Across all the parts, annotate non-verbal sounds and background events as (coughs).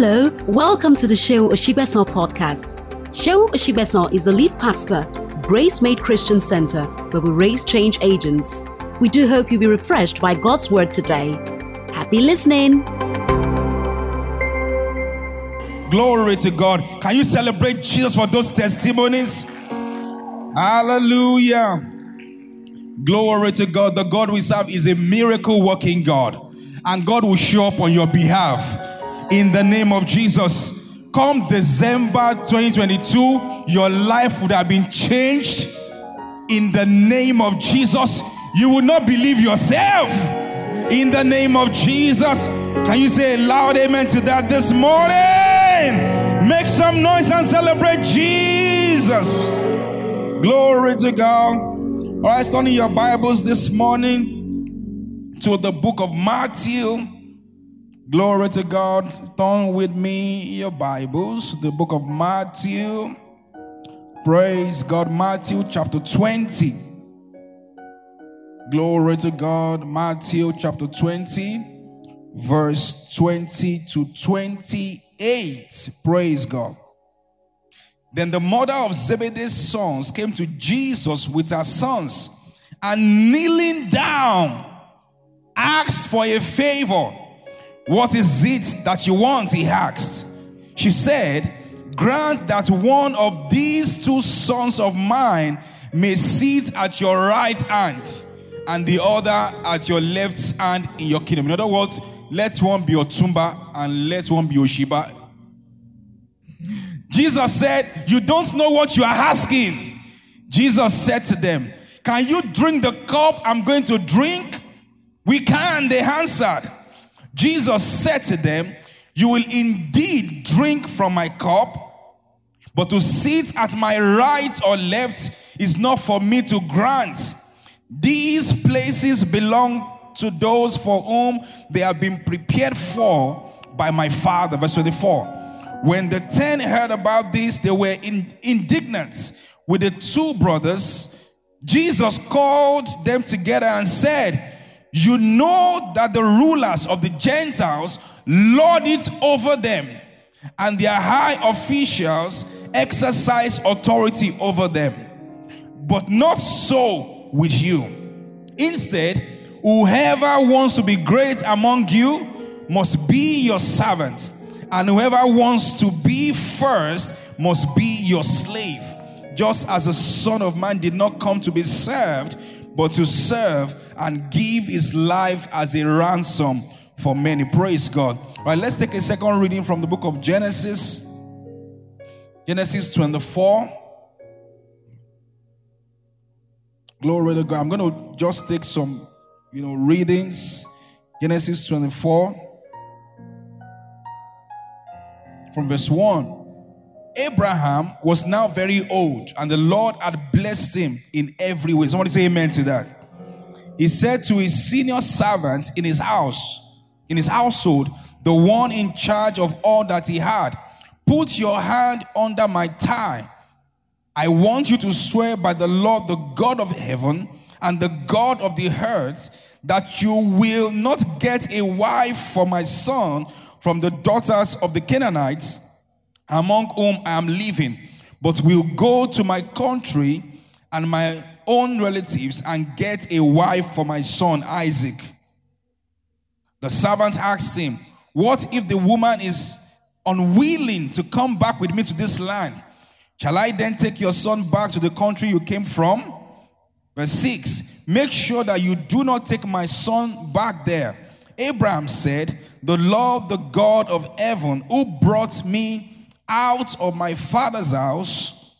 Hello, welcome to the Seun Osigbesan podcast. Seun Osigbesan is the lead pastor, Grace Made Christian Center, where we raise change agents. We do hope you'll be refreshed by God's word today. Happy listening. Glory to God. Can you celebrate Jesus for those testimonies? Hallelujah. Glory to God. The God we serve is a miracle working God, and God will show up on your behalf in the name of Jesus. Come December 2022, your life would have been changed in the name of Jesus. You will not believe yourself in the name of Jesus. Can you say a loud amen to that this morning? Make some noise and celebrate Jesus. Glory to God. All right, turning your Bibles this morning to the book of Matthew. Glory to God. Turn with me your Bibles, the book of Matthew. Praise God. Matthew chapter 20. Glory to God. Matthew chapter 20, verse 20 to 28. Praise God. Then the mother of Zebedee's sons came to Jesus with her sons and kneeling down asked for a favor. What is it that you want? He asked. She said, Grant that one of these two sons of mine may sit at your right hand and the other at your left hand in your kingdom. In other words, let one be Otumba and let one be Oshiba. Jesus said, You don't know what you are asking. Jesus said to them, Can you drink the cup I'm going to drink? We can, they answered. Jesus said to them, You will indeed drink from my cup, but to sit at my right or left is not for me to grant. These places belong to those for whom they have been prepared for by my Father. Verse 24. When the ten heard about this, they were in, indignant with the two brothers. Jesus called them together and said, You know that the rulers of the Gentiles lord it over them, and their high officials exercise authority over them. But not so with you. Instead, whoever wants to be great among you must be your servant, and whoever wants to be first must be your slave. Just as the Son of Man did not come to be served, but to serve and give his life as a ransom for many. Praise God. All right, let's take a second reading from the book of Genesis. Genesis 24. Glory to God. I'm going to just take some, you know, readings. Genesis 24 from verse 1. Abraham was now very old, and the Lord had blessed him in every way. Somebody say amen to that. He said to his senior servant in his house, in his household, the one in charge of all that he had, put your hand under my thigh. I want you to swear by the Lord, the God of heaven and the God of the earth, that you will not get a wife for my son from the daughters of the Canaanites among whom I am living, but will go to my country and my own relatives and get a wife for my son Isaac. The servant asked him, What if the woman is unwilling to come back with me to this land? Shall I then take your son back to the country you came from? Verse 6 Make sure that you do not take my son back there. Abraham said, The Lord, the God of heaven, who brought me out of my father's house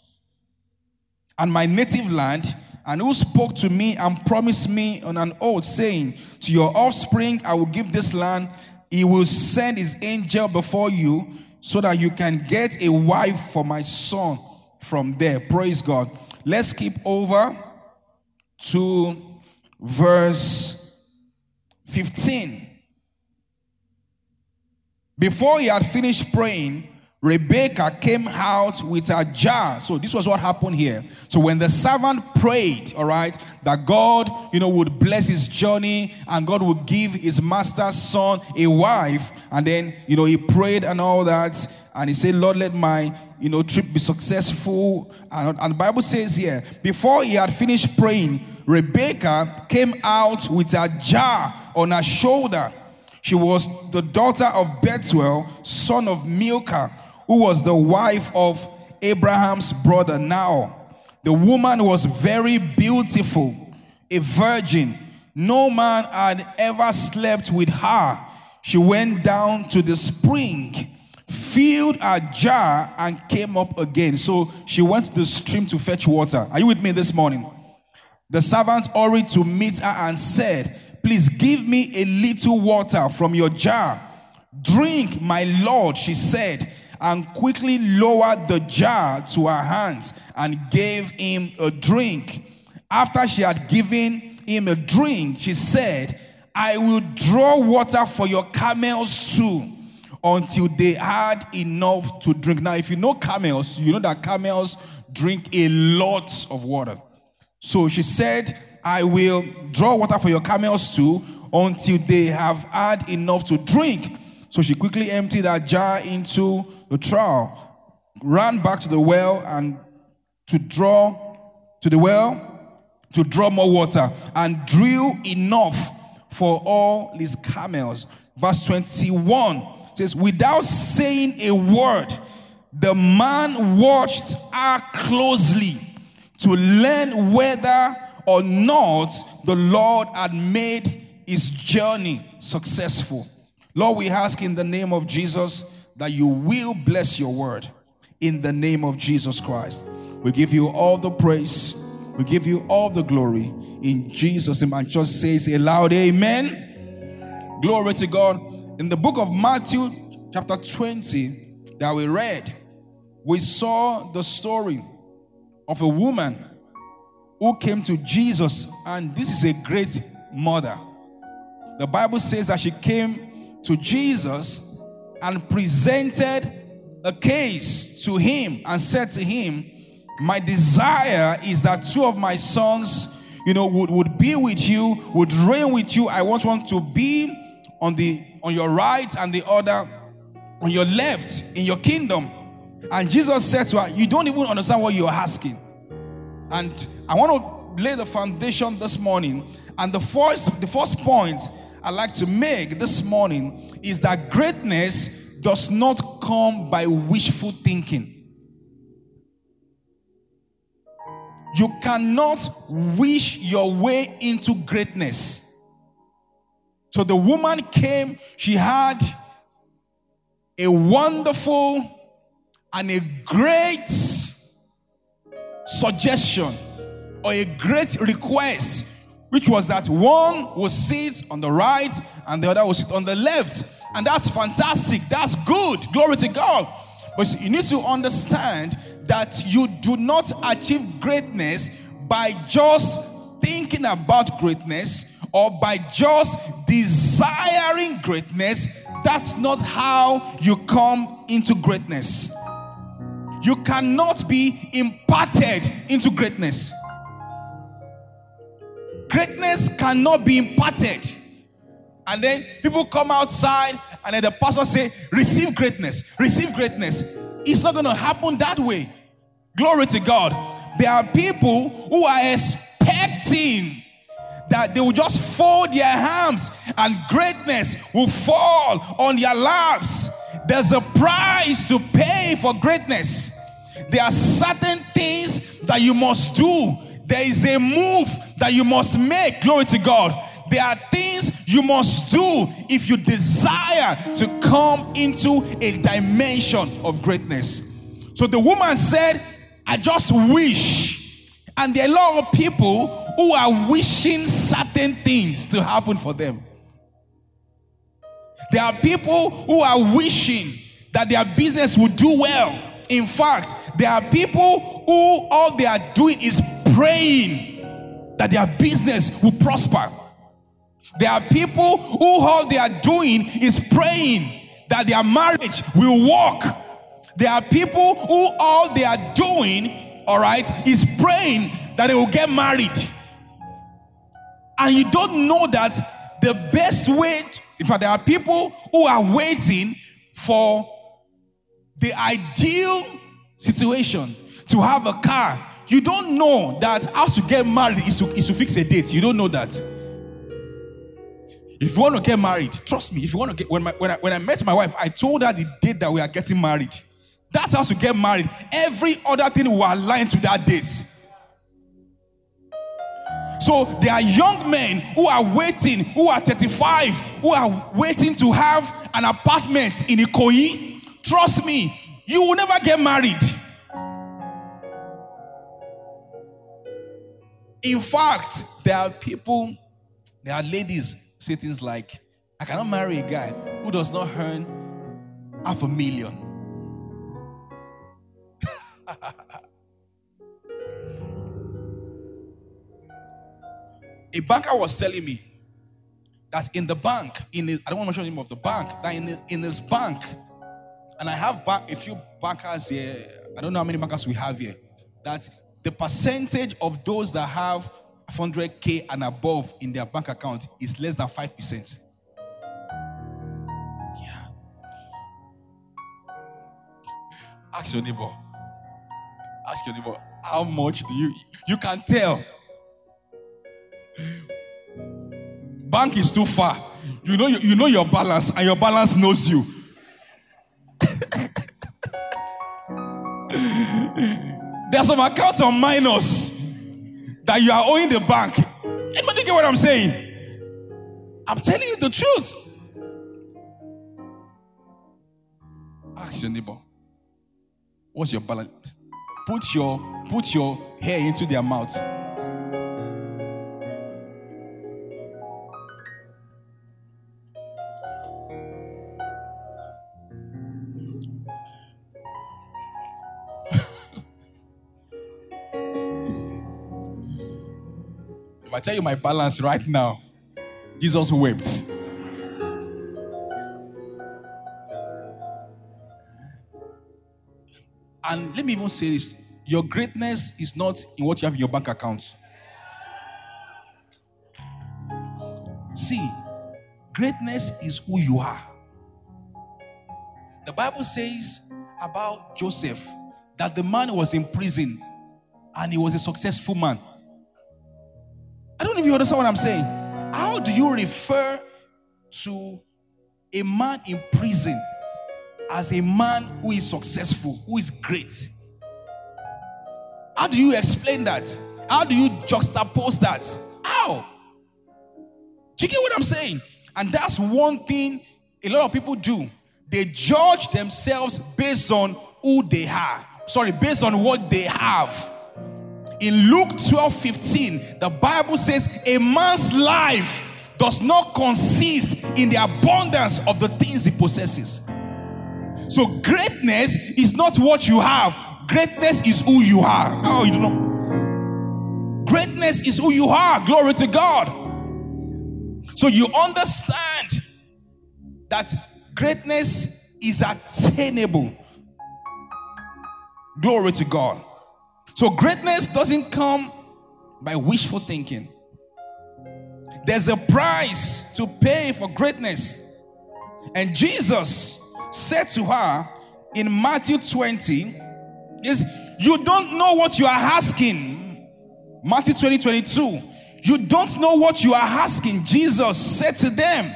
and my native land, and who spoke to me and promised me on an oath, saying, To your offspring I will give this land. He will send his angel before you so that you can get a wife for my son from there. Praise God. Let's keep over to verse 15. Before he had finished praying, Rebecca came out with a jar. So this was what happened here. So when the servant prayed, all right, that God, you know, would bless his journey and God would give his master's son a wife, and then, you know, he prayed and all that, and he said, Lord, let my, you know, trip be successful. And, and the Bible says here, before he had finished praying, Rebecca came out with a jar on her shoulder. She was the daughter of Bethuel, son of Milcah who was the wife of Abraham's brother Now, The woman was very beautiful, a virgin. No man had ever slept with her. She went down to the spring, filled a jar, and came up again. So she went to the stream to fetch water. Are you with me this morning? The servant hurried to meet her and said, Please give me a little water from your jar. Drink, my lord, she said and quickly lowered the jar to her hands and gave him a drink. After she had given him a drink, she said, I will draw water for your camels too until they had enough to drink. Now, if you know camels, you know that camels drink a lot of water. So she said, I will draw water for your camels too until they have had enough to drink. So she quickly emptied her jar into the trough, ran back to the well and to draw to the well to draw more water and drew enough for all his camels. Verse 21 says, Without saying a word, the man watched her closely to learn whether or not the Lord had made his journey successful. Lord, we ask in the name of Jesus that you will bless your word in the name of Jesus Christ. We give you all the praise, we give you all the glory in Jesus' name. And just says a loud amen. Glory to God. In the book of Matthew, chapter 20, that we read, we saw the story of a woman who came to Jesus, and this is a great mother. The Bible says that she came to Jesus and presented a case to him and said to him, My desire is that two of my sons, you know, would, would be with you, would reign with you. I want one to be on the on your right and the other on your left in your kingdom. And Jesus said to her, You don't even understand what you're asking. And I want to lay the foundation this morning. And the first, the first point I'd like to make this morning is that greatness does not come by wishful thinking. You cannot wish your way into greatness. So the woman came, she had a wonderful and a great suggestion or a great request which was that one will sit on the right and the other will sit on the left. And that's fantastic. That's good. Glory to God. But you need to understand that you do not achieve greatness by just thinking about greatness or by just desiring greatness. That's not how you come into greatness. You cannot be imparted into greatness. Greatness cannot be imparted. And then people come outside and then the pastor say, receive greatness, receive greatness. It's not going to happen that way. Glory to God. There are people who are expecting that they will just fold their hands and greatness will fall on their laps. There's a price to pay for greatness. There are certain things that you must do there is a move that you must make. Glory to God. There are things you must do if you desire to come into a dimension of greatness. So the woman said, I just wish. And there are a lot of people who are wishing certain things to happen for them. There are people who are wishing that their business would do well. In fact, there are people who all they are doing is praying that their business will prosper. There are people who all they are doing is praying that their marriage will work. There are people who all they are doing, all right, is praying that they will get married. And you don't know that the best way, to, in fact, there are people who are waiting for the ideal situation to have a car. You don't know that how to get married is to, is to fix a date. You don't know that. If you want to get married, trust me. If you want to get when my, when I, when I met my wife, I told her the date that we are getting married. That's how to get married. Every other thing will align to that date. So there are young men who are waiting, who are 35, who are waiting to have an apartment in Ikoyi. Trust me, you will never get married. In fact, there are people, there are ladies say things like, I cannot marry a guy who does not earn half a million. a banker was telling me that in the bank, in the, I don't want to mention the name of the bank, that in, in this bank, and I have a few bankers here, I don't know how many bankers we have here, that the percentage of those that have 100k and above in their bank account is less than 5%. Yeah. Ask your neighbor. Ask your neighbor, how much do you you can tell? Bank is too far. You know you, you know your balance and your balance knows you. (laughs) There are some accounts on minus that you are owing the bank. Anybody get what I'm saying? I'm telling you the truth. Ask your neighbor, what's your balance? Put your put your hair into their mouth. I tell you my balance right now, Jesus wept. And let me even say this your greatness is not in what you have in your bank account. See, greatness is who you are. The Bible says about Joseph that the man was in prison and he was a successful man. You understand what I'm saying. How do you refer to a man in prison as a man who is successful, who is great? How do you explain that? How do you juxtapose that? How? Do you get what I'm saying? And that's one thing a lot of people do. They judge themselves based on who they are. Sorry, based on what they have. In Luke 12 15, the Bible says, A man's life does not consist in the abundance of the things he possesses. So, greatness is not what you have, greatness is who you are. Oh, you don't know. Greatness is who you are. Glory to God. So, you understand that greatness is attainable. Glory to God. So greatness doesn't come by wishful thinking. There's a price to pay for greatness. And Jesus said to her in Matthew 20, is you don't know what you are asking. Matthew 20, 22. You don't know what you are asking. Jesus said to them.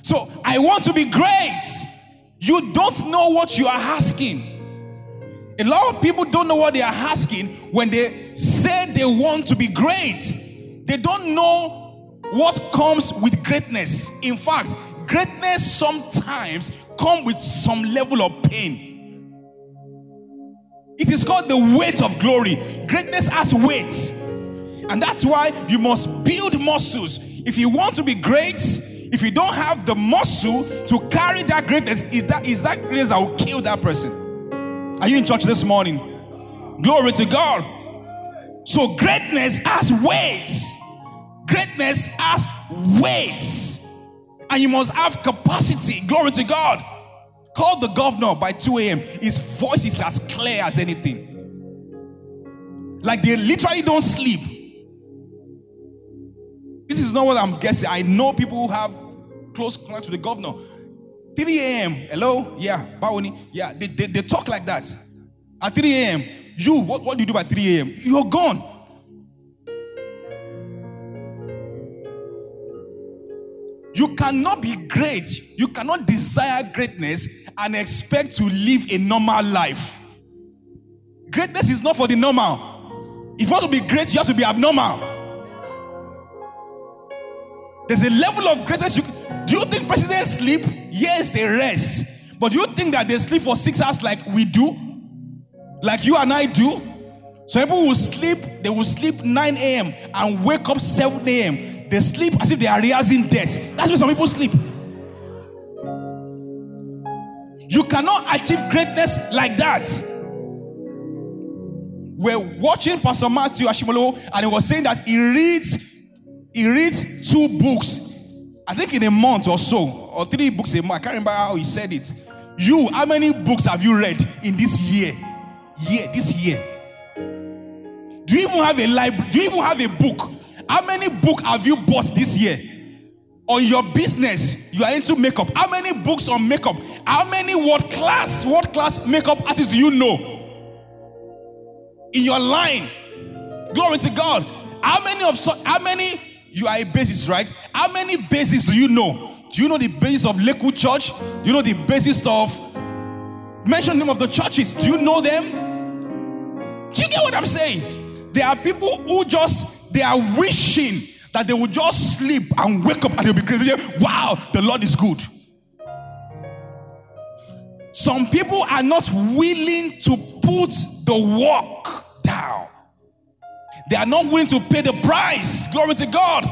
So I want to be great. You don't know what you are asking. A lot of people don't know what they are asking when they say they want to be great. They don't know what comes with greatness. In fact, greatness sometimes comes with some level of pain. It is called the weight of glory. Greatness has weight. And that's why you must build muscles. If you want to be great, if you don't have the muscle to carry that greatness, is that is that greatness that will kill that person. Are you in church this morning? Glory to God. So greatness has weights. Greatness has weights. And you must have capacity. Glory to God. Call the governor by 2 a.m. His voice is as clear as anything. Like they literally don't sleep. This is not what I'm guessing. I know people who have close contact with the governor. 3 a.m. Hello? Yeah. Bawoni. Yeah. They, they, they talk like that. At 3 a.m. You, what, what do you do by 3 a.m.? You're gone. You cannot be great. You cannot desire greatness and expect to live a normal life. Greatness is not for the normal. If you want to be great, you have to be abnormal. There's a level of greatness. You, do you think presidents sleep? Yes, they rest. But do you think that they sleep for six hours like we do? Like you and I do? Some people will sleep, they will sleep 9 a.m. and wake up 7 a.m. They sleep as if they are rehearsing death. That's why some people sleep. You cannot achieve greatness like that. We're watching Pastor Matthew Ashimolowo, and he was saying that he reads he reads two books, I think in a month or so, or three books a month. I can't remember how he said it. You, how many books have you read in this year? Year, this year. Do you even have a library? Do you even have a book? How many book have you bought this year? On your business, you are into makeup. How many books on makeup? How many world class, world class makeup artists do you know? In your line. Glory to God. How many of so, how many you are a basis, right? How many bases do you know? Do you know the basis of Lakewood Church? Do you know the basis of mention name of the churches? Do you know them? Do you get what I'm saying? There are people who just they are wishing that they will just sleep and wake up and they'll be crazy. Wow, the Lord is good. Some people are not willing to put the work down. They are not willing to pay the price. Glory to God.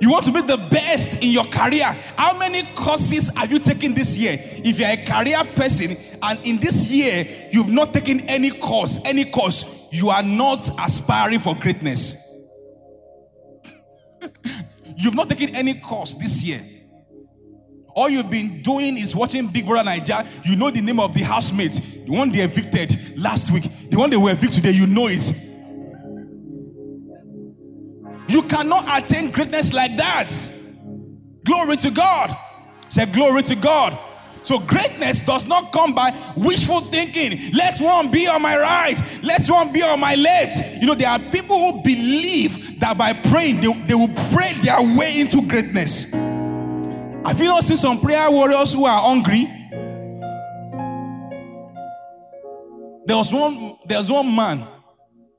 You want to be the best in your career. How many courses have you taken this year? If you're a career person and in this year you've not taken any course, any course, you are not aspiring for greatness. (laughs) you've not taken any course this year. All you've been doing is watching Big Brother Nigeria. You know the name of the housemates, the one they evicted last week, the one they were evicted today. You know it. You cannot attain greatness like that. Glory to God. Say, Glory to God. So, greatness does not come by wishful thinking. Let one be on my right, let one be on my left. You know, there are people who believe that by praying, they, they will pray their way into greatness. Have you not seen some prayer warriors who are hungry? There was one, there was one man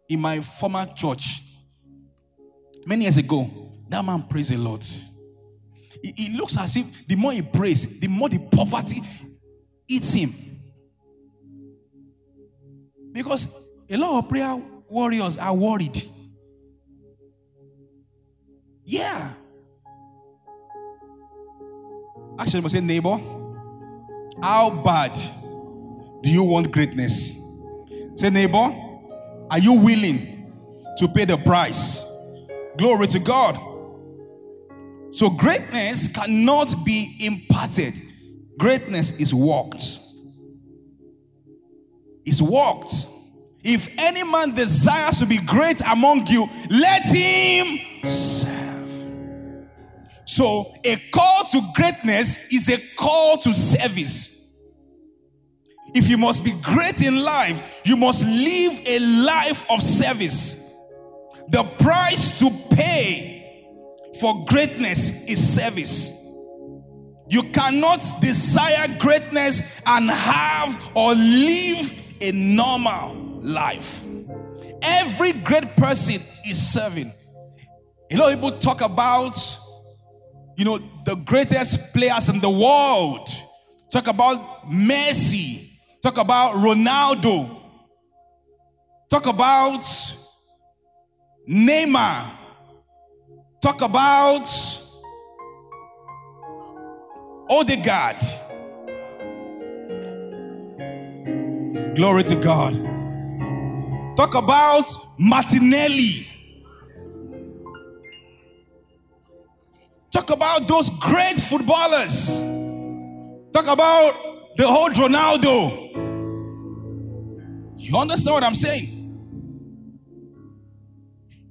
in my former church many years ago, that man prays a lot. It, looks as if the more he prays, the more the poverty eats him. Because a lot of prayer warriors are worried. Yeah. Actually, I say, neighbor, how bad do you want greatness? Say, neighbor, are you willing to pay the price? Glory to God. So greatness cannot be imparted. Greatness is walked. Is walked. If any man desires to be great among you, let him serve. So a call to greatness is a call to service. If you must be great in life, you must live a life of service. The price to pay for greatness is service. You cannot desire greatness and have or live a normal life. Every great person is serving. You know, people talk about, you know, the greatest players in the world. Talk about Messi. Talk about Ronaldo. Talk about Neymar. Talk about Odegaard. Glory to God. Talk about Martinelli. Talk about those great footballers. Talk about the old Ronaldo. You understand what I'm saying?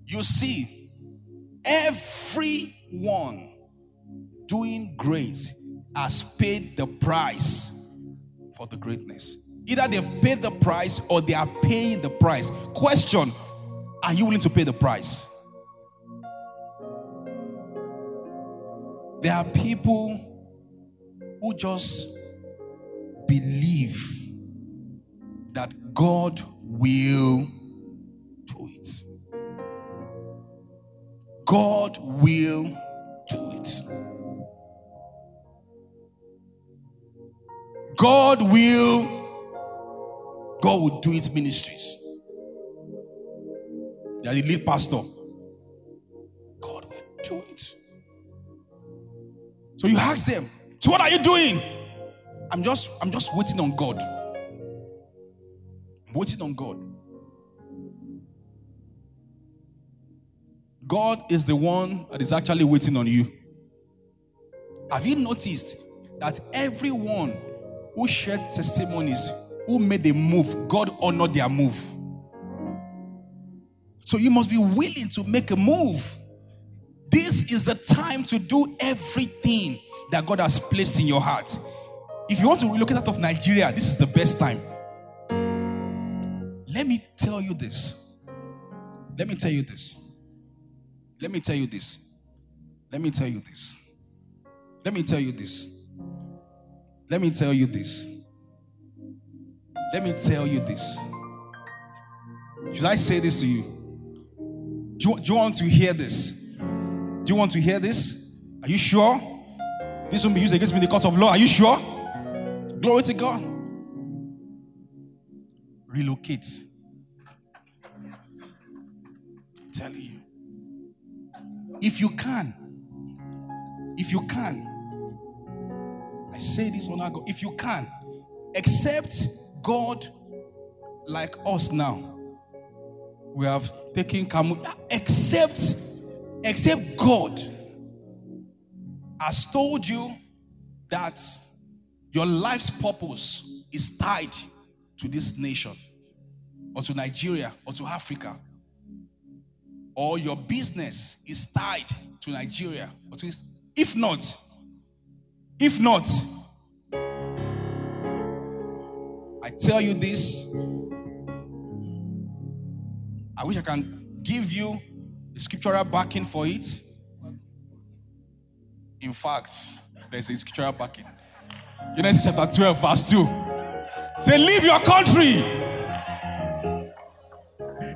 You see, everyone doing great has paid the price for the greatness. Either they've paid the price or they are paying the price. Question Are you willing to pay the price? There are people who just believe that God will do it. God will do it. God will, God will do its ministries. They are the lead pastor. God will do it. So you ask them, so what are you doing? I'm just, I'm just waiting on God. I'm waiting on God. God is the one that is actually waiting on you. Have you noticed that everyone who shared testimonies, who made a move, God honored their move? So you must be willing to make a move. This is the time to do everything that God has placed in your heart. If you want to relocate out of Nigeria, this is the best time. Let me tell you this. Let me tell you this. Let me tell you this. Let me tell you this. Let me tell you this. Let me tell you this. Let me tell you this. Should I say this to you? Do you, do you want to hear this? Do you want to hear this? Are you sure? This won't be used against me in the court of law. Are you sure? Glory to God. Relocate. I'm telling you. If you can, if you can, I say this on God, if you can, accept God like us now. We have taken Camus, accept, accept God has told you that your life's purpose is tied to this nation or to Nigeria or to Africa or your business is tied to Nigeria, if not, if not, I tell you this. I wish I can give you the scriptural backing for it. In fact, there's a scriptural backing. Genesis chapter 12, verse 2. Say, leave your country.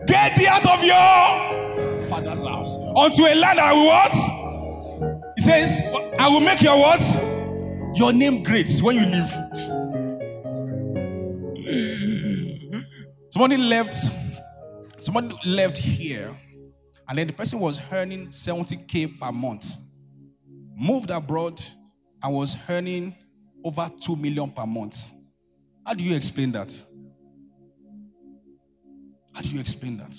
Get thee out of your father's house. Unto a land I will what? He says, I will make your what? Your name great when you leave. Somebody left, somebody left here, and then the person was earning 70k per month. Moved abroad and was earning over 2 million per month. How do you explain that? How do you explain that?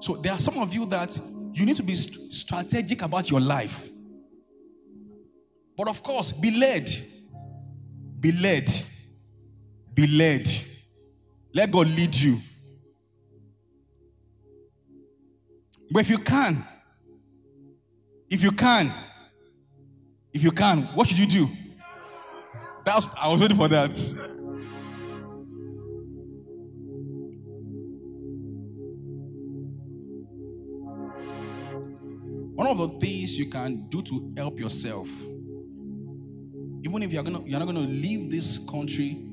So there are some of you that you need to be strategic about your life. But of course, be led. Be led. Be led. Let God lead you. But if you can, if you can, if you can, what should you do? That's I was waiting for that. One of the things you can do to help yourself, even if you're gonna you're not gonna leave this country,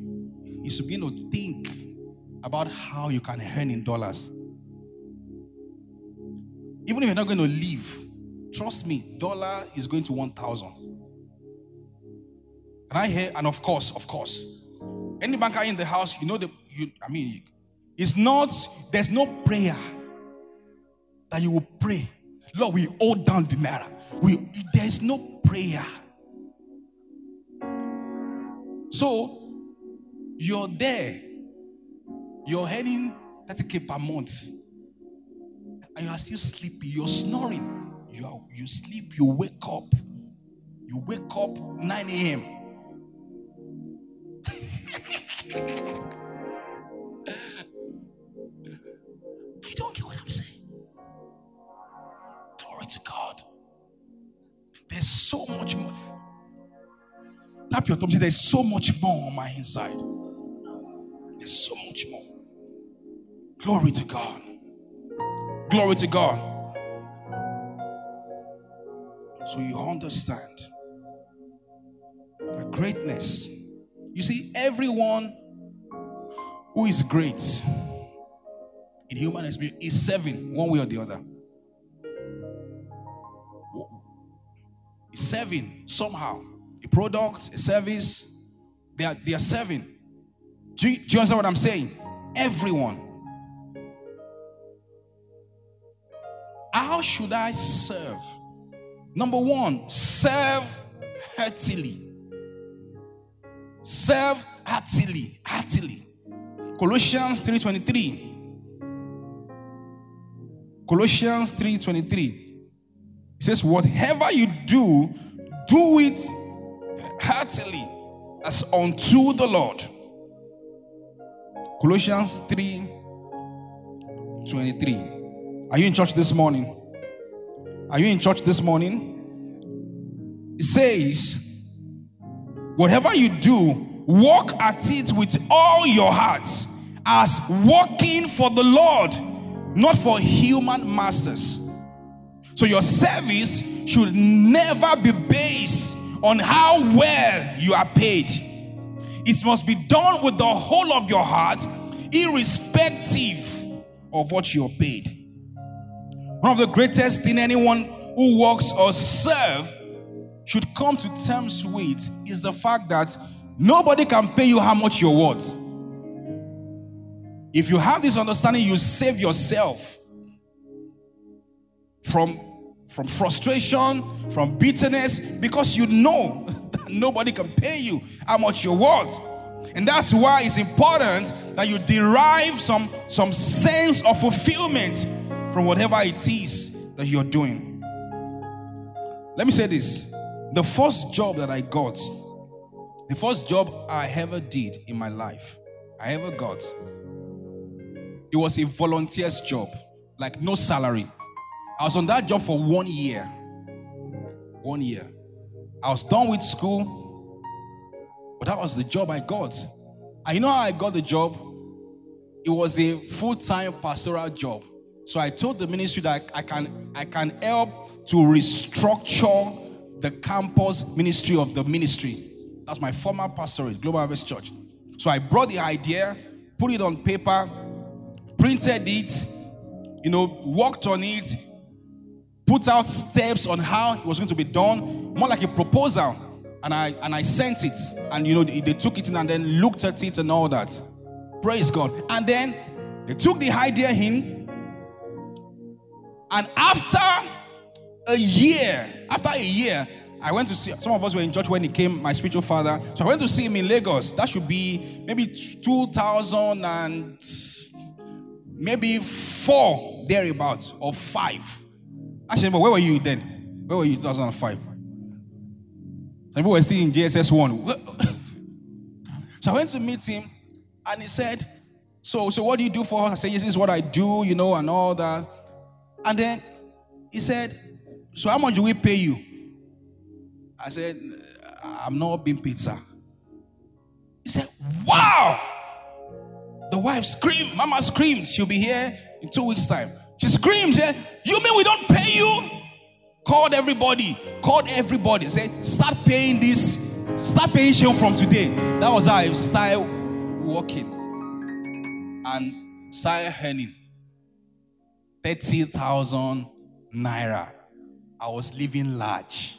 is to begin to think about how you can earn in dollars. Even if you're not going to leave, trust me, dollar is going to 1,000. And I hear, and of course, of course, any banker in the house, you know the, you, I mean, it's not, there's no prayer that you will pray. Lord, we hold down the naira. We, there's no prayer. So, you're there. You're earning 30k per month. And you are still sleepy. You're snoring. You, are, you sleep, you wake up. You wake up 9 a.m. (laughs) to God. There's so much more. Tap your thumb. There's so much more on my inside. There's so much more. Glory to God. Glory to God. So you understand that greatness. You see, everyone who is great in human experience is serving one way or the other. Is serving somehow. A product, a service, they are, they are serving. Do you, do you understand what I'm saying? Everyone. How should I serve? Number one, serve heartily. Serve heartily. Heartily. Colossians 3:23. Colossians 3:23. It says, Whatever you do, do it heartily as unto the Lord. Colossians 3 23. Are you in church this morning? Are you in church this morning? It says, Whatever you do, walk at it with all your hearts, as working for the Lord, not for human masters. So your service should never be based on how well you are paid. It must be done with the whole of your heart, irrespective of what you're paid. One of the greatest thing anyone who works or serve should come to terms with is the fact that nobody can pay you how much you're worth. If you have this understanding, you save yourself from, from frustration, from bitterness, because you know (laughs) that nobody can pay you how much you're worth. And that's why it's important that you derive some, some sense of fulfillment from whatever it is that you're doing. Let me say this the first job that I got, the first job I ever did in my life, I ever got, it was a volunteer's job, like no salary. I was on that job for one year. One year. I was done with school, but that was the job I got. And you know how I got the job? It was a full-time pastoral job. So I told the ministry that I can I can help to restructure the campus ministry of the ministry. That's my former pastorate, Global Harvest Church. So I brought the idea, put it on paper, printed it, you know, worked on it, put out steps on how it was going to be done, more like a proposal. And I and I sent it, and you know, they, they took it in and then looked at it and all that. Praise God. And then they took the idea in, and after a year, after a year, I went to see some of us were in church when he came, my spiritual father. So I went to see him in Lagos. That should be maybe 2000 and maybe four thereabouts or five. Actually, but where were you then? Where were you 2005? Some were still in JSS one. (coughs) so I went to meet him, and he said, "So, so what do you do for us?" I said, "Yes, this is what I do, you know, and all that." And then he said, So how much do we pay you? I said, I'm not being paid, sir. He said, Wow! The wife screamed, Mama screamed, she'll be here in two weeks' time. She screamed, yeah, You mean we don't pay you? Called everybody, called everybody, said, Start paying this, start paying from today. That was how I started working and started earning. 30,000 naira. I was living large.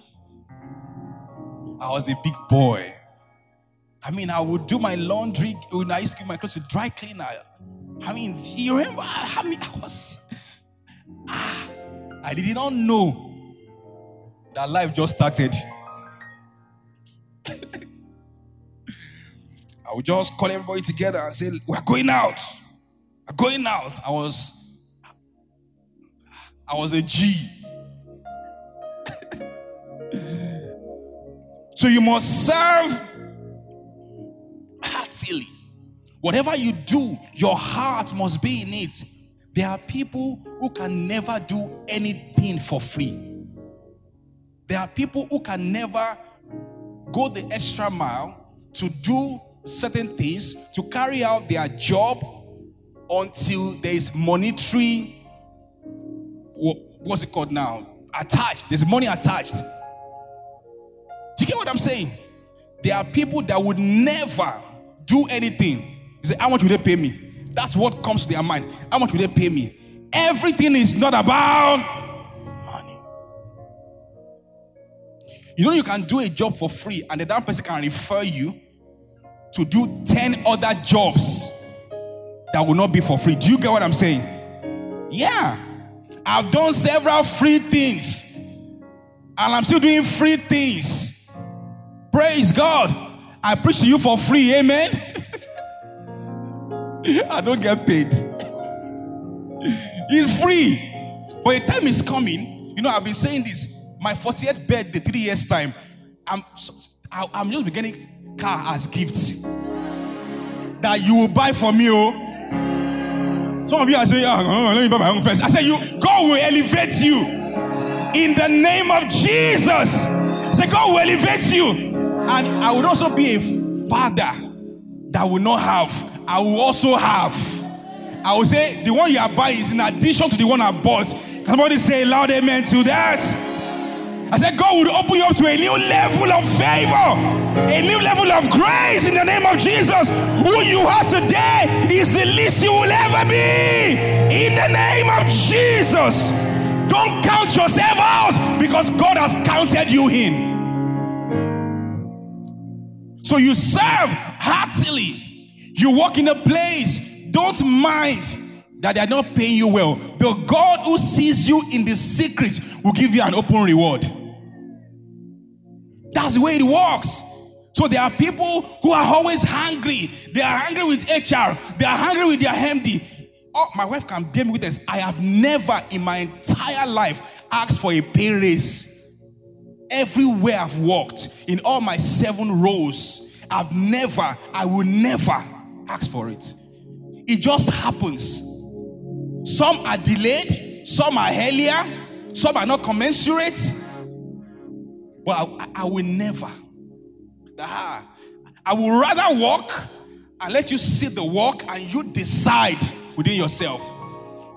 I was a big boy. I mean, I would do my laundry when I used to give my clothes to dry cleaner. I mean, you remember I mean I was ah, I did not know that life just started. (laughs) I would just call everybody together and say, We're going out. We're going out. I was I was a G. (laughs) So you must serve heartily. Whatever you do, your heart must be in it. There are people who can never do anything for free. There are people who can never go the extra mile to do certain things, to carry out their job until there is monetary, what's it called now? Attached. There's money attached. Do you get what I'm saying? There are people that would never do anything you say, How much will they pay me? That's what comes to their mind. How much will they pay me? Everything is not about money. You know, you can do a job for free, and the damn person can refer you to do 10 other jobs that will not be for free. Do you get what I'm saying? Yeah. I've done several free things, and I'm still doing free things. Praise God. I preach to you for free. Amen. I don't get paid. It's free. But a time is coming. You know, I've been saying this. My 40th birthday, three years' time. I'm I'm just beginning car as gifts that you will buy for me. Oh. Some of you are saying, ah, oh, let me buy my own first. I say, you God will elevate you in the name of Jesus. Say, God will elevate you. And I would also be a father that will not have I will also have. I will say the one you are buying is in addition to the one I've bought. Can Somebody say loud amen to that. I said, God would open you up to a new level of favor, a new level of grace in the name of Jesus. Who you are today is the least you will ever be in the name of Jesus. Don't count yourself out because God has counted you in. So you serve heartily you walk in a place, don't mind that they are not paying you well. The God who sees you in the secret will give you an open reward. That's the way it works. So there are people who are always hungry. They are hungry with HR. They are hungry with their MD. Oh, my wife can bear me with this. I have never in my entire life asked for a pay raise. Everywhere I've worked, in all my seven roles, I've never, I will never Ask for it. It just happens. Some are delayed, some are earlier, some are not commensurate. But I, I will never. Ah, I will rather walk and let you see the walk and you decide within yourself.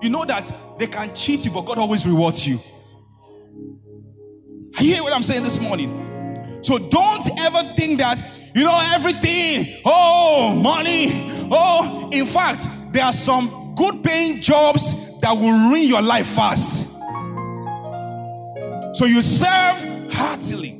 You know that they can cheat you, but God always rewards you. Are you hear what I'm saying this morning? So don't ever think that you know, everything. Oh, money. Oh, in fact, there are some good paying jobs that will ruin your life fast. So you serve heartily.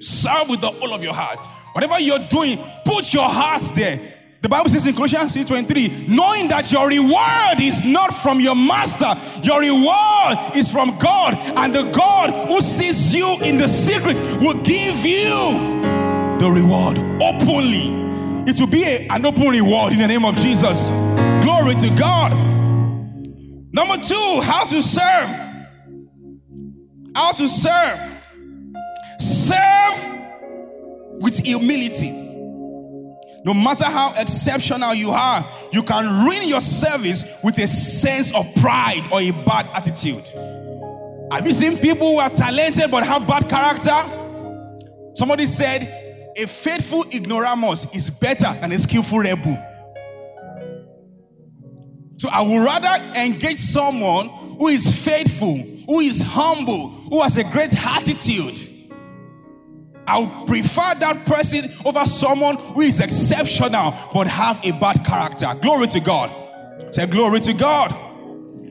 Serve with the whole of your heart. Whatever you're doing, put your heart there. The Bible says in Colossians 3:23, knowing that your reward is not from your master, your reward is from God, and the God who sees you in the secret will give you the reward openly. It will be a, an open reward in the name of Jesus. Glory to God. Number two, how to serve. How to serve. Serve with humility. No matter how exceptional you are, you can ruin your service with a sense of pride or a bad attitude. Have you seen people who are talented but have bad character? Somebody said, a faithful ignoramus is better than a skillful rebel. So I would rather engage someone who is faithful, who is humble, who has a great attitude. I would prefer that person over someone who is exceptional but have a bad character. Glory to God. Say glory to God.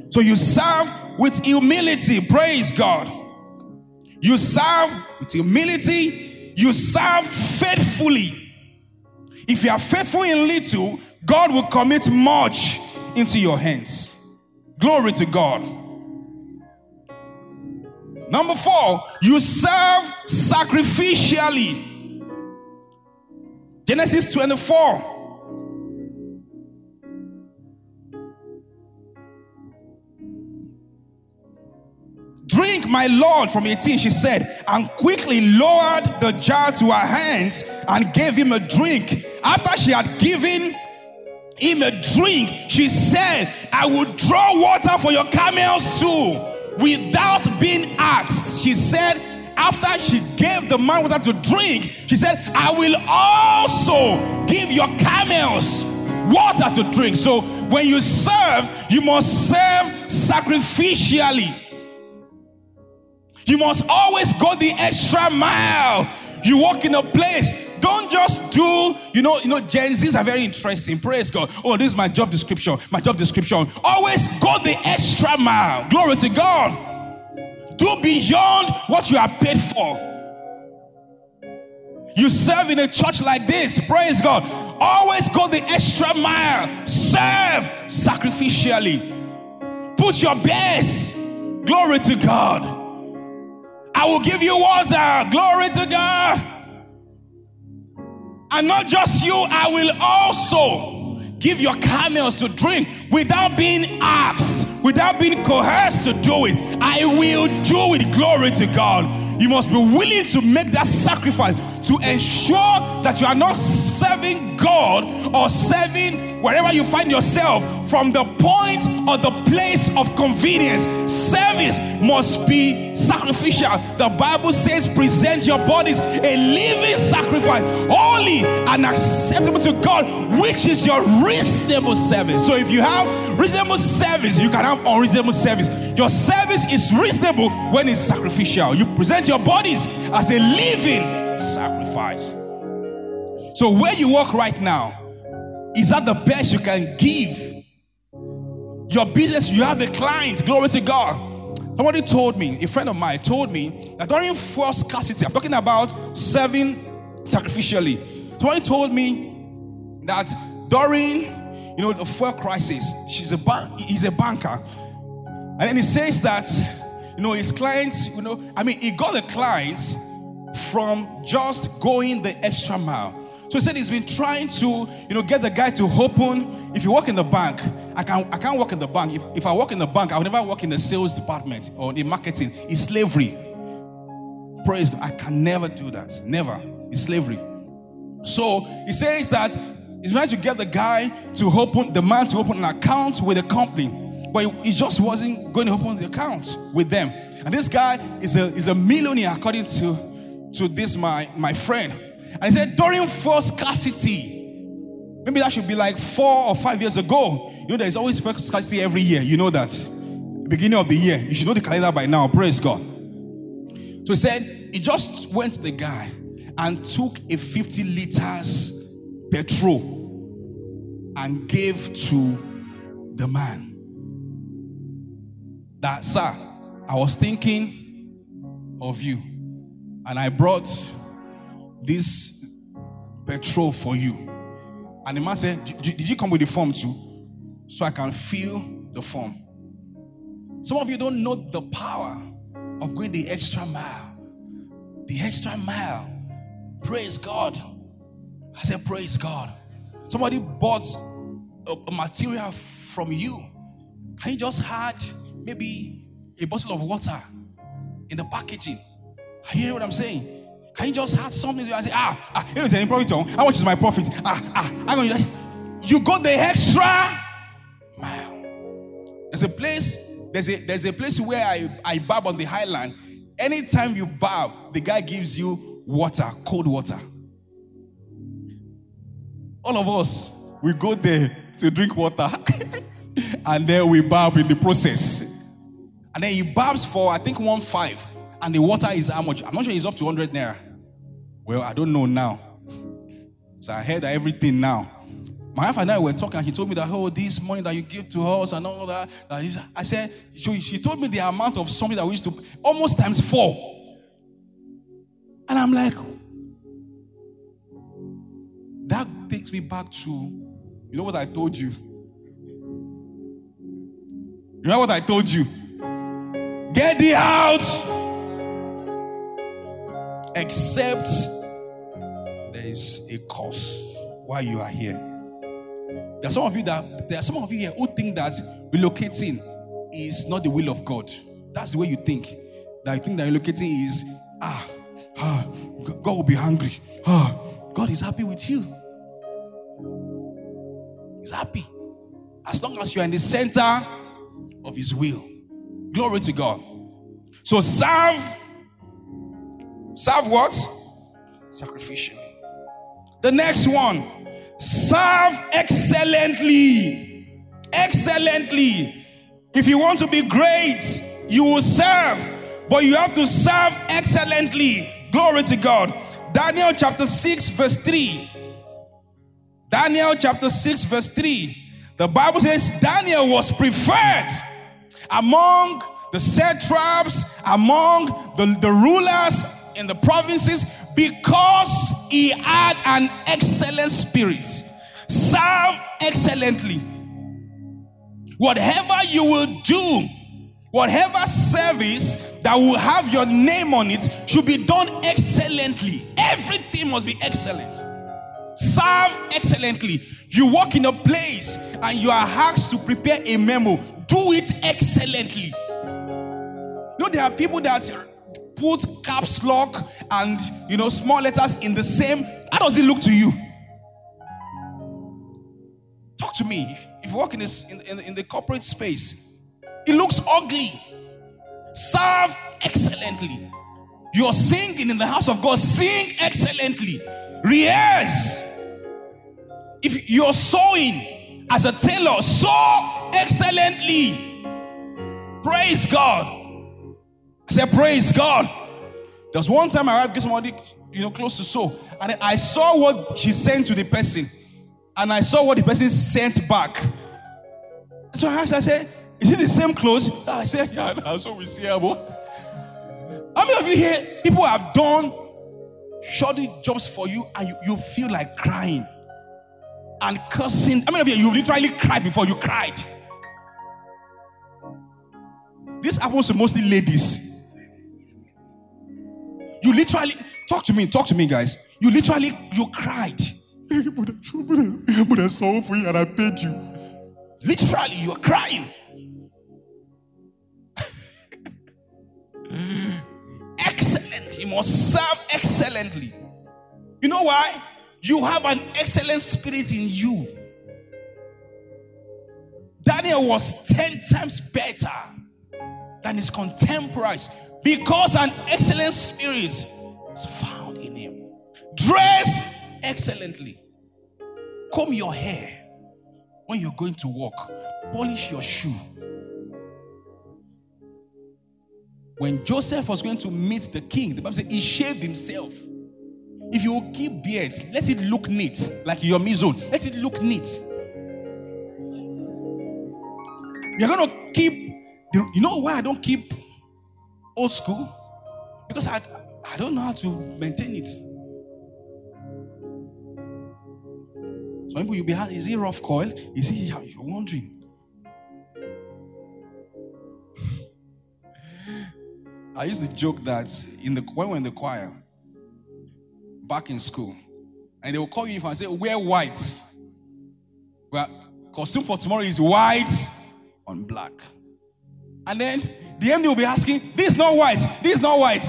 So you serve with humility. Praise God. You serve with humility you serve faithfully. If you are faithful in little, God will commit much into your hands. Glory to God. Number four, you serve sacrificially. Genesis 24. My Lord, from 18, she said, and quickly lowered the jar to her hands and gave him a drink. After she had given him a drink, she said, I will draw water for your camels too, without being asked. She said, after she gave the man water to drink, she said, I will also give your camels water to drink. So when you serve, you must serve sacrificially. You must always go the extra mile. You walk in a place. Don't just do, you know, you know, Gen Zs are very interesting. Praise God. Oh, this is my job description. My job description. Always go the extra mile. Glory to God. Do beyond what you are paid for. You serve in a church like this. Praise God. Always go the extra mile. Serve sacrificially. Put your best. Glory to God. I will give you water. Glory to God. And not just you, I will also give your camels to drink without being asked, without being coerced to do it. I will do it. Glory to God. You must be willing to make that sacrifice to ensure that you are not serving God or serving wherever you find yourself from the point or the place of convenience. Service must be sacrificial. The Bible says, present your bodies a living sacrifice, holy and acceptable to God, which is your reasonable service. So if you have reasonable service, you can have unreasonable service. Your service is reasonable when it's sacrificial. You present your bodies as a living sacrifice. So, where you work right now, is that the best you can give? Your business, you have a client, glory to God. Somebody told me, a friend of mine told me that during first scarcity, I'm talking about serving sacrificially. Somebody told me that during you know the fuel crisis, she's a bank, he's a banker, and then he says that you know his clients, you know, I mean, he got a client from just going the extra mile. So he said he's been trying to, you know, get the guy to open. If you work in the bank, I can't. I can't work in the bank. If, if I work in the bank, I'll never work in the sales department or the marketing. It's slavery. Praise God. I can never do that. Never. It's slavery. So he says that he's trying to get the guy to open, the man to open an account with the company. But he just wasn't going to open the account with them. And this guy is a, is a millionaire according to to this my my friend, and he said during first scarcity, maybe that should be like four or five years ago. You know, there's always first scarcity every year. You know that. Beginning of the year, you should know the calendar by now. Praise God. So he said he just went to the guy and took a 50 liters petrol and gave to the man. That, sir, I was thinking of you. And I brought this petrol for you. And the man said, Did you come with the form too? So I can fill the form. Some of you don't know the power of going the extra mile. The extra mile. Praise God. I said, Praise God. Somebody bought a, material from you. Can you just add maybe a bottle of water in the packaging? You hear what I'm saying? Can you just add something to say, ah, ah, you know, profit on? How much is my profit? Ah, ah, I'm going to, you got the extra mile. There's a place, there's a there's a place where I, I barb on the highland. Anytime you barb, the guy gives you water, cold water. All of us, we go there to drink water, (laughs) and then we barb in the process. And then he barbs for I think one five and the water is how much? I'm not sure it's up to 100 naira. Well, I don't know now. So I heard everything now. My wife and I were talking, and she told me that, oh, this money that you give to us and all that. that I said, she, she told me the amount of something that we used to, almost times four. And I'm like, that takes me back to, you know what I told you? You know what I told you? Get the out except there is a cause why you are here. There are some of you that there are some of you here who think that relocating is not the will of God. That's the way you think. that you think that you're is, ah, ah, God will be hungry. Ah, God is happy with you. He's happy. As long as you are in the center of His will. Glory to God. So serve. Serve what? Sacrificially. The next one. Serve excellently. Excellently. If you want to be great, you will serve, but you have to serve excellently. Glory to God. Daniel chapter 6, verse 3. Daniel chapter 6, verse 3. The Bible says Daniel was preferred among the satraps, among the, the rulers in the provinces because he had an excellent spirit. Serve excellently. Whatever you will do, whatever service that will have your name on it should be done excellently. Everything must be excellent. Serve excellently. You walk in a place and you are asked to prepare a memo. Do it excellently. You know, there are people that put caps lock and you know small letters in the same. How does it look to you? Talk to me. If you work in this in, in, in the corporate space, it looks ugly. Serve excellently. You're singing in the house of God, sing excellently. Rehearse. If you're sewing as a tailor, sew excellently. Praise God. I said, Praise God. There was one time I arrived, get somebody, you know, close to sew, and I saw what she sent to the person, and I saw what the person sent back. So I asked, I said, Is it the same clothes? I said, Yeah, (laughs) that's what we see. About. How many of you here, people have done shoddy jobs for you, and you, you feel like crying? and cursing. I mean, you you literally cried before you cried. This happens to mostly ladies. You literally talk to me, talk to me, guys. You literally you cried. but, I, saw for you and I paid you. Literally, you're crying. (laughs) Excellent. You must serve excellently. You know why? You have an excellent spirit in you. Daniel was 10 times better than his contemporaries because an excellent spirit is found in him. Dress excellently, comb your hair when you're going to work, polish your shoe. When Joseph was going to meet the king, the Bible said he shaved himself. If you keep beards, let it look neat, like your mizone. Let it look neat. You're gonna keep. You know why I don't keep old school? Because I I don't know how to maintain it. Some people you'll be is he rough coil? Is he you're wondering? I used to joke that in the when we're in the choir, back in school, and they will call you and say, Wear white. Well, costume for tomorrow is white on black. And then the MD will be asking, This is not white, this is not white.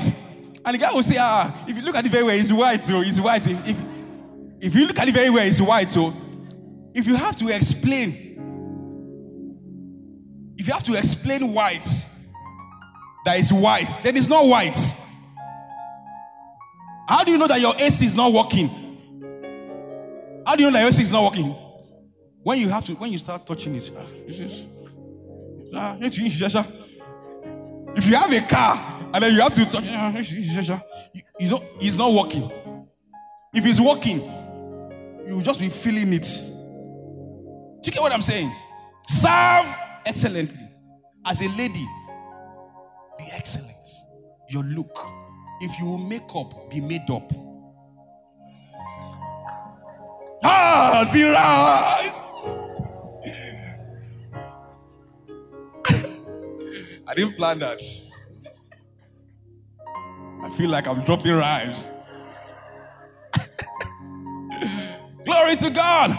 And the guy will say, Ah, if you look at it very well, it's white, so it's white. If, if you look at it very well, it's white. So if you have to explain, if you have to explain white, that is white, then it's not white. How do you know that your AC is not working? How do you know that your AC is not working? When you have to, when you start touching it, this is. ah, if you have a car and then you have to touch eh, eh, eh, you, you know it's not working. If it's working, you'll just be feeling it. Do you get what I'm saying? Serve excellently. As a lady, be excellent. Your look if you will make up, be made up. Ah, zero. I didn't plan that. I feel like I'm dropping rhymes. (laughs) Glory to God.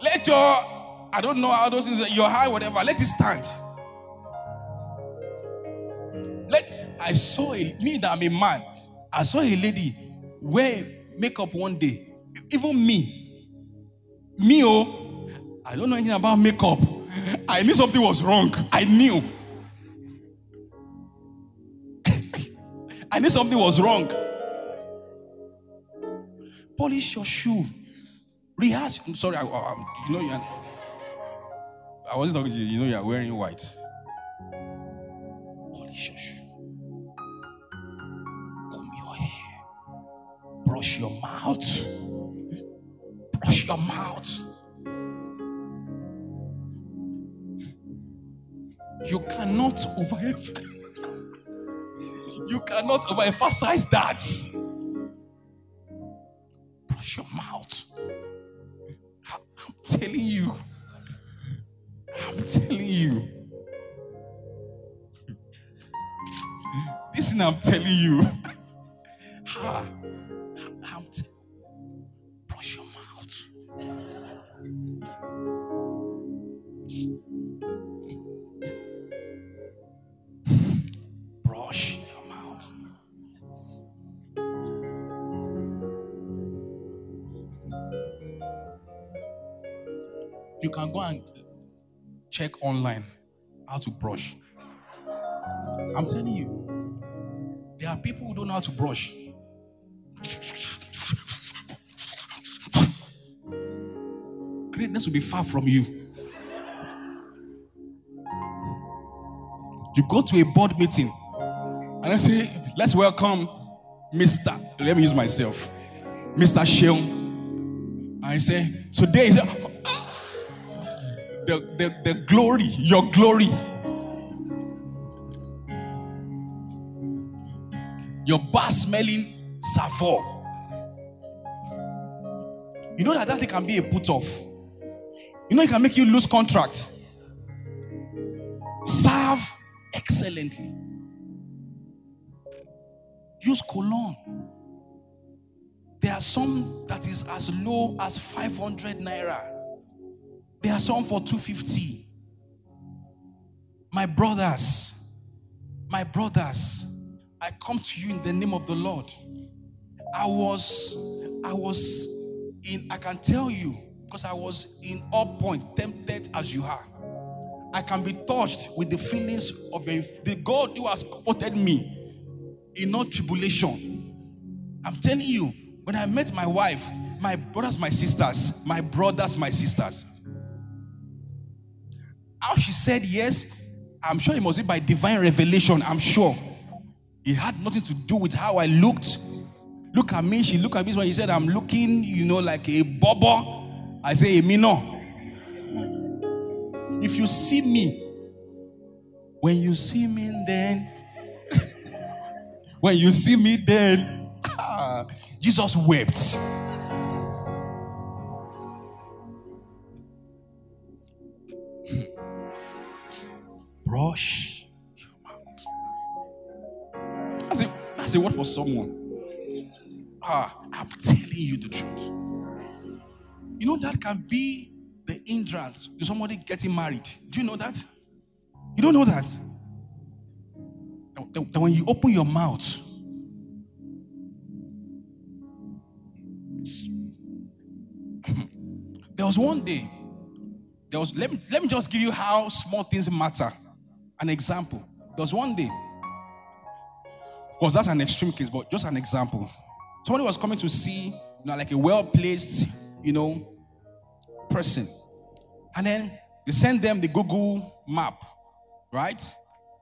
Let your, I don't know how those things, your high, whatever, let it stand. Let, I saw a me that I'm a man. I saw a lady wear makeup one day. Even me, me oh, I don't know anything about makeup. I knew something was wrong. I knew. (laughs) I knew something was wrong. Polish your shoe. Rehearse. I'm sorry, I, I, you know, you're, I wasn't talking to you. You know, you're wearing white. Polish your shoe. Comb your hair. Brush your mouth. Brush your mouth. You cannot over you cannot overemphasize that. Brush your mouth. I'm telling you. I'm telling you. Listen, I'm telling you. (laughs) Ha. You can go and check online how to brush. I'm telling you, there are people who don't know how to brush. Greatness will be far from you. You go to a board meeting and I say, let's welcome Mr. Let me use myself. Mr. Seun. I say, today the, the, the glory, your glory. Your bad smelling Savoy. You know that that thing can be a put off. You know it can make you lose contract. Serve excellently. Use cologne. There are some that is as low as 500 naira. There are some for 250. My brothers, my brothers, I come to you in the name of the Lord. I was, I was in, I can tell you, because I was in all point, tempted as you are. I can be touched with the feelings of the God who has comforted me in all tribulation. I'm telling you, when I met my wife, my brothers, my sisters, my brothers, my sisters, how she said yes, I'm sure it must be by divine revelation. I'm sure it had nothing to do with how I looked. Look at me. She looked at me when he said, I'm looking, you know, like a bubble. I say, me no. If you see me, when you see me, then, (laughs) when you see me, then, (laughs) Jesus wept. That's a, word for someone. Ah, I'm telling you the truth. You know that can be the hindrance to somebody getting married. Do you know that? You don't know that? That, that when you open your mouth, (laughs) there was one day, there was, let me, let me just give you how small things matter. An example. There was one day, of course, that's an extreme case, but just an example. Somebody was coming to see, you know, like a well placed, you know, person. And then they send them the Google map, right?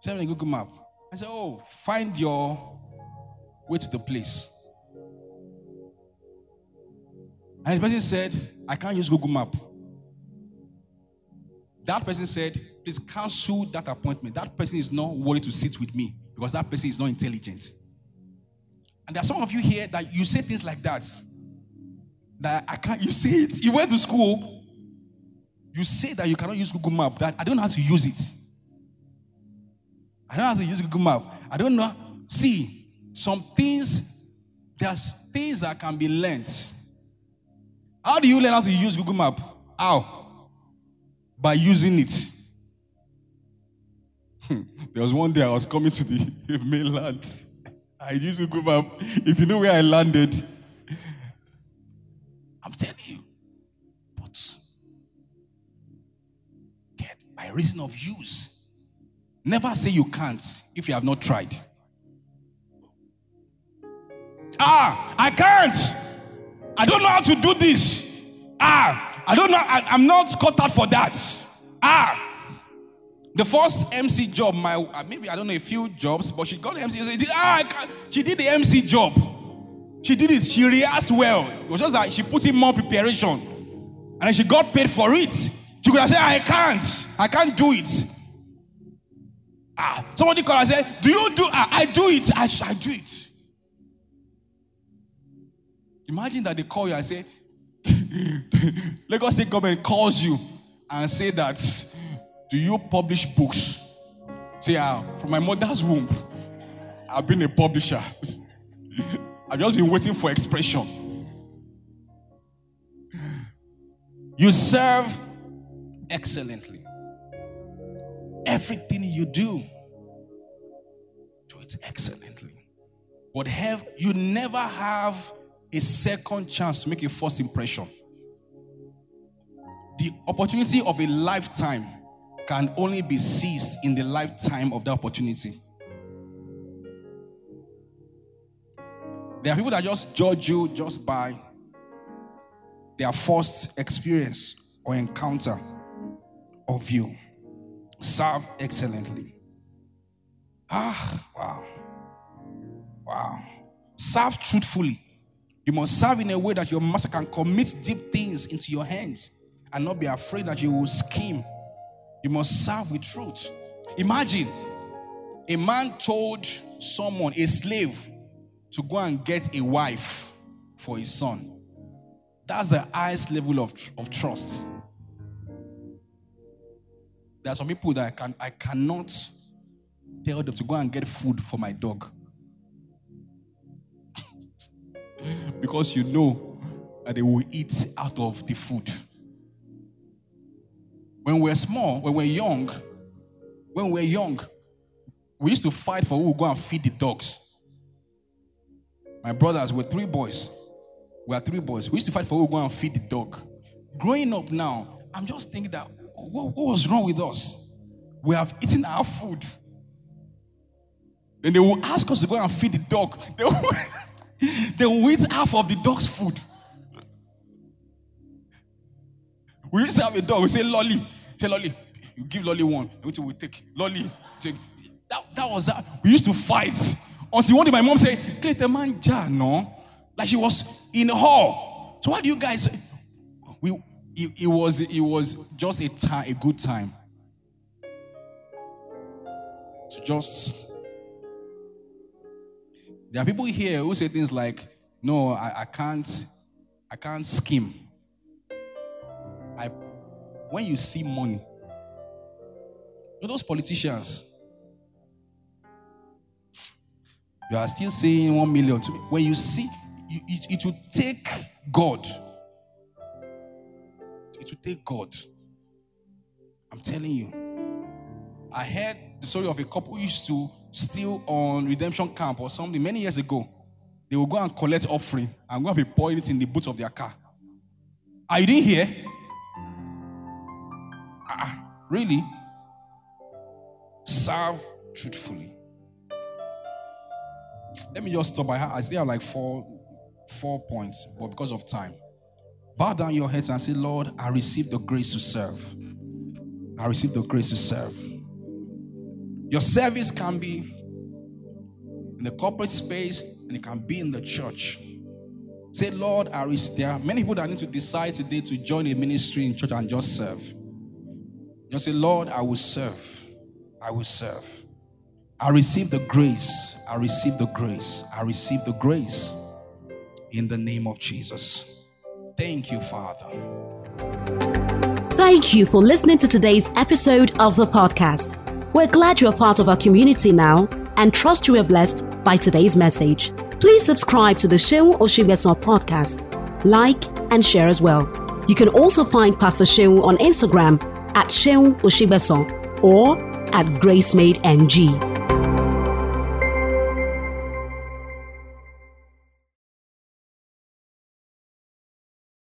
Send them the Google map. I said, Oh, find your way to the place. And the person said, I can't use Google Map. That person said, please cancel that appointment. That person is not worthy to sit with me because that person is not intelligent. And there are some of you here that you say things like that. That I can't, you say it. You went to school, you say that you cannot use Google Map. That I don't know how to use it. I don't know how to use Google Map. I don't know. See, some things, there's things that can be learned. How do you learn how to use Google Map? How? By using it. There was one day I was coming to the (laughs) mainland. I used to go back. If you know where I landed, I'm telling you. But get by reason of use. Never say you can't if you have not tried. Ah, I can't. I don't know how to do this. Ah, I don't know. I, am not cut out for that. Ah, the first MC job, my uh, maybe I don't know a few jobs, but she got MC. She did, ah, she did the MC job. She did it. She rehearsed well. It was just that she put in more preparation, and she got paid for it. She could have said, "I can't. I can't do it." Ah, somebody called and said, "Do you do? Ah, I do it. I, I do it." Imagine that they call you and say, (laughs) Lagos State government calls you and say that, do you publish books? Say, ah, from my mother's womb, I've been a publisher. (laughs) I've just been waiting for expression. You serve excellently. Everything you do, do it excellently. But have you never have a second chance to make a first impression. The opportunity of a lifetime can only be seized in the lifetime of the opportunity. There are people that just judge you just by their first experience or encounter of you. Serve excellently. Ah, wow. Wow. Serve truthfully. You must serve in a way that your master can commit deep things into your hands and not be afraid that you will scheme. You must serve with truth. Imagine a man told someone, a slave, to go and get a wife for his son. That's the highest level of, of trust. There are some people that I, can, I cannot tell them to go and get food for my dog. (laughs) because you know that they will eat out of the food. When we're small, when we're young, when we're young, we used to fight for who would go and feed the dogs. My brothers were three boys. We are three boys. We used to fight for who would go and feed the dog. Growing up now, I'm just thinking that what, what was wrong with us? We have eaten our food. And they will ask us to go and feed the dog. (laughs) They will, they will eat half of the dog's food. We used to have a dog. We say, Lolly. Say, Lolly. You give Lolly one. Which we take. Lolly. Take. That, that was that. We used to fight. Until one day my mom said, Clayton man, no. Like she was in the hall. So what do you guys we it, it was it was just a time a good time. To just there are people here who say things like, no, I, I can't, I can't scheme. When you see money, you know those politicians, you are still saying one million to me. When you see, you, it, it will take God. It will take God. I'm telling you. I heard the story of a couple who used to steal on redemption camp or something many years ago, they will go and collect offering and go and be pouring it in the boot of their car. Are you didn't hear? Really? Serve truthfully. Let me just stop. I, I still have like four, four points, but because of time, bow down your heads and say, Lord, I receive the grace to serve. I receive the grace to serve. Your service can be in the corporate space and it can be in the church. Say, Lord, I receive. There are many people that need to decide today to join a ministry in church and just serve. Just say, Lord, I will serve. I will serve. I receive the grace. I receive the grace. I receive the grace in the name of Jesus. Thank you, Father. Thank you for listening to today's episode of the podcast. We're glad you're part of our community now and trust you were blessed by today's message. Please subscribe to the Seun Osigbesan podcast, like, and share as well. You can also find Pastor Seun on Instagram at Seun Osigbesan or at Grace Made NG.